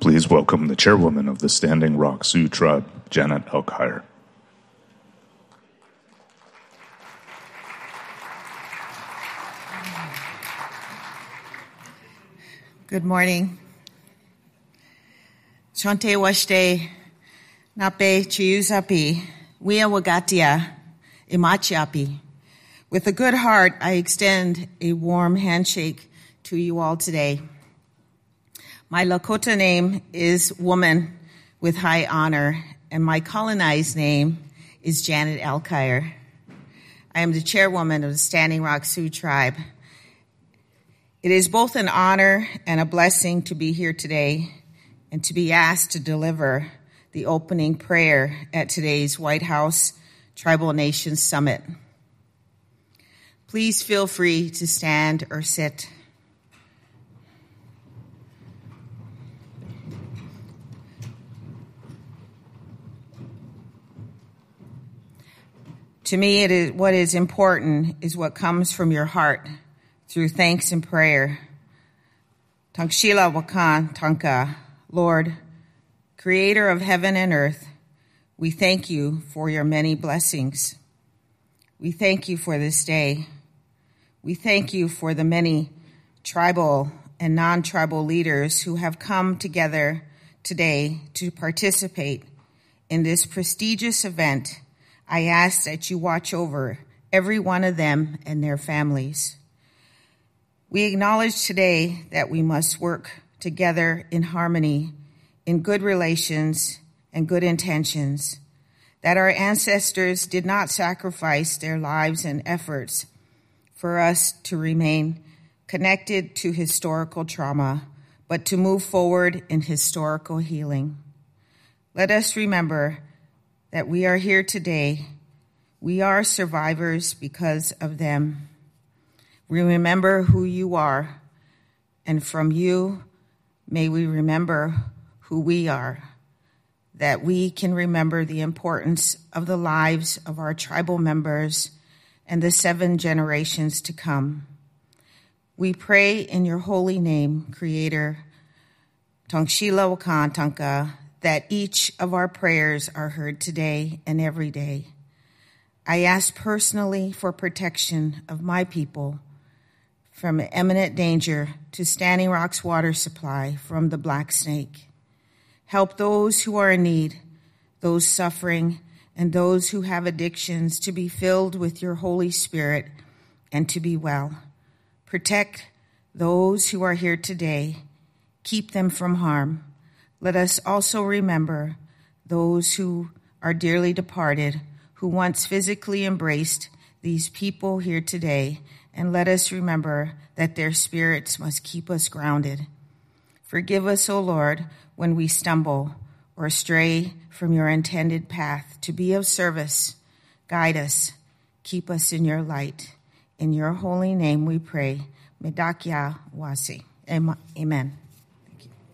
Please welcome the chairwoman of the Standing Rock Sioux Tribe, Janet Alkire. Good morning. Chante washte nape chiusapi, wia wagatia, imachiapi. With a good heart, I extend a warm handshake to you all today. My Lakota name is Woman with High Honor, and my colonized name is Janet Alkire. I am the chairwoman of the Standing Rock Sioux Tribe. It is both an honor and a blessing to be here today and to be asked to deliver the opening prayer at today's White House Tribal Nations Summit. Please feel free to stand or sit. To me, it is, what is important is what comes from your heart through thanks and prayer. Tankshila Wakan Tanka, Lord, creator of heaven and earth, we thank you for your many blessings. We thank you for this day. We thank you for the many tribal and non tribal leaders who have come together today to participate in this prestigious event I ask that you watch over every one of them and their families. We acknowledge today that we must work together in harmony, in good relations and good intentions, that our ancestors did not sacrifice their lives and efforts for us to remain connected to historical trauma, but to move forward in historical healing. Let us remember that we are here today. We are survivors because of them. We remember who you are, and from you, may we remember who we are, that we can remember the importance of the lives of our tribal members and the seven generations to come. We pray in your holy name, Creator, Tongshila Wakan Tanka, that each of our prayers are heard today and every day. I ask personally for protection of my people from imminent danger to Standing Rock's water supply from the Black Snake. Help those who are in need, those suffering, and those who have addictions to be filled with your Holy Spirit and to be well. Protect those who are here today. Keep them from harm let us also remember those who are dearly departed, who once physically embraced these people here today, and let us remember that their spirits must keep us grounded. Forgive us, O Lord, when we stumble or stray from your intended path to be of service. Guide us, keep us in your light. In your holy name we pray. Medakya Wasi. Amen.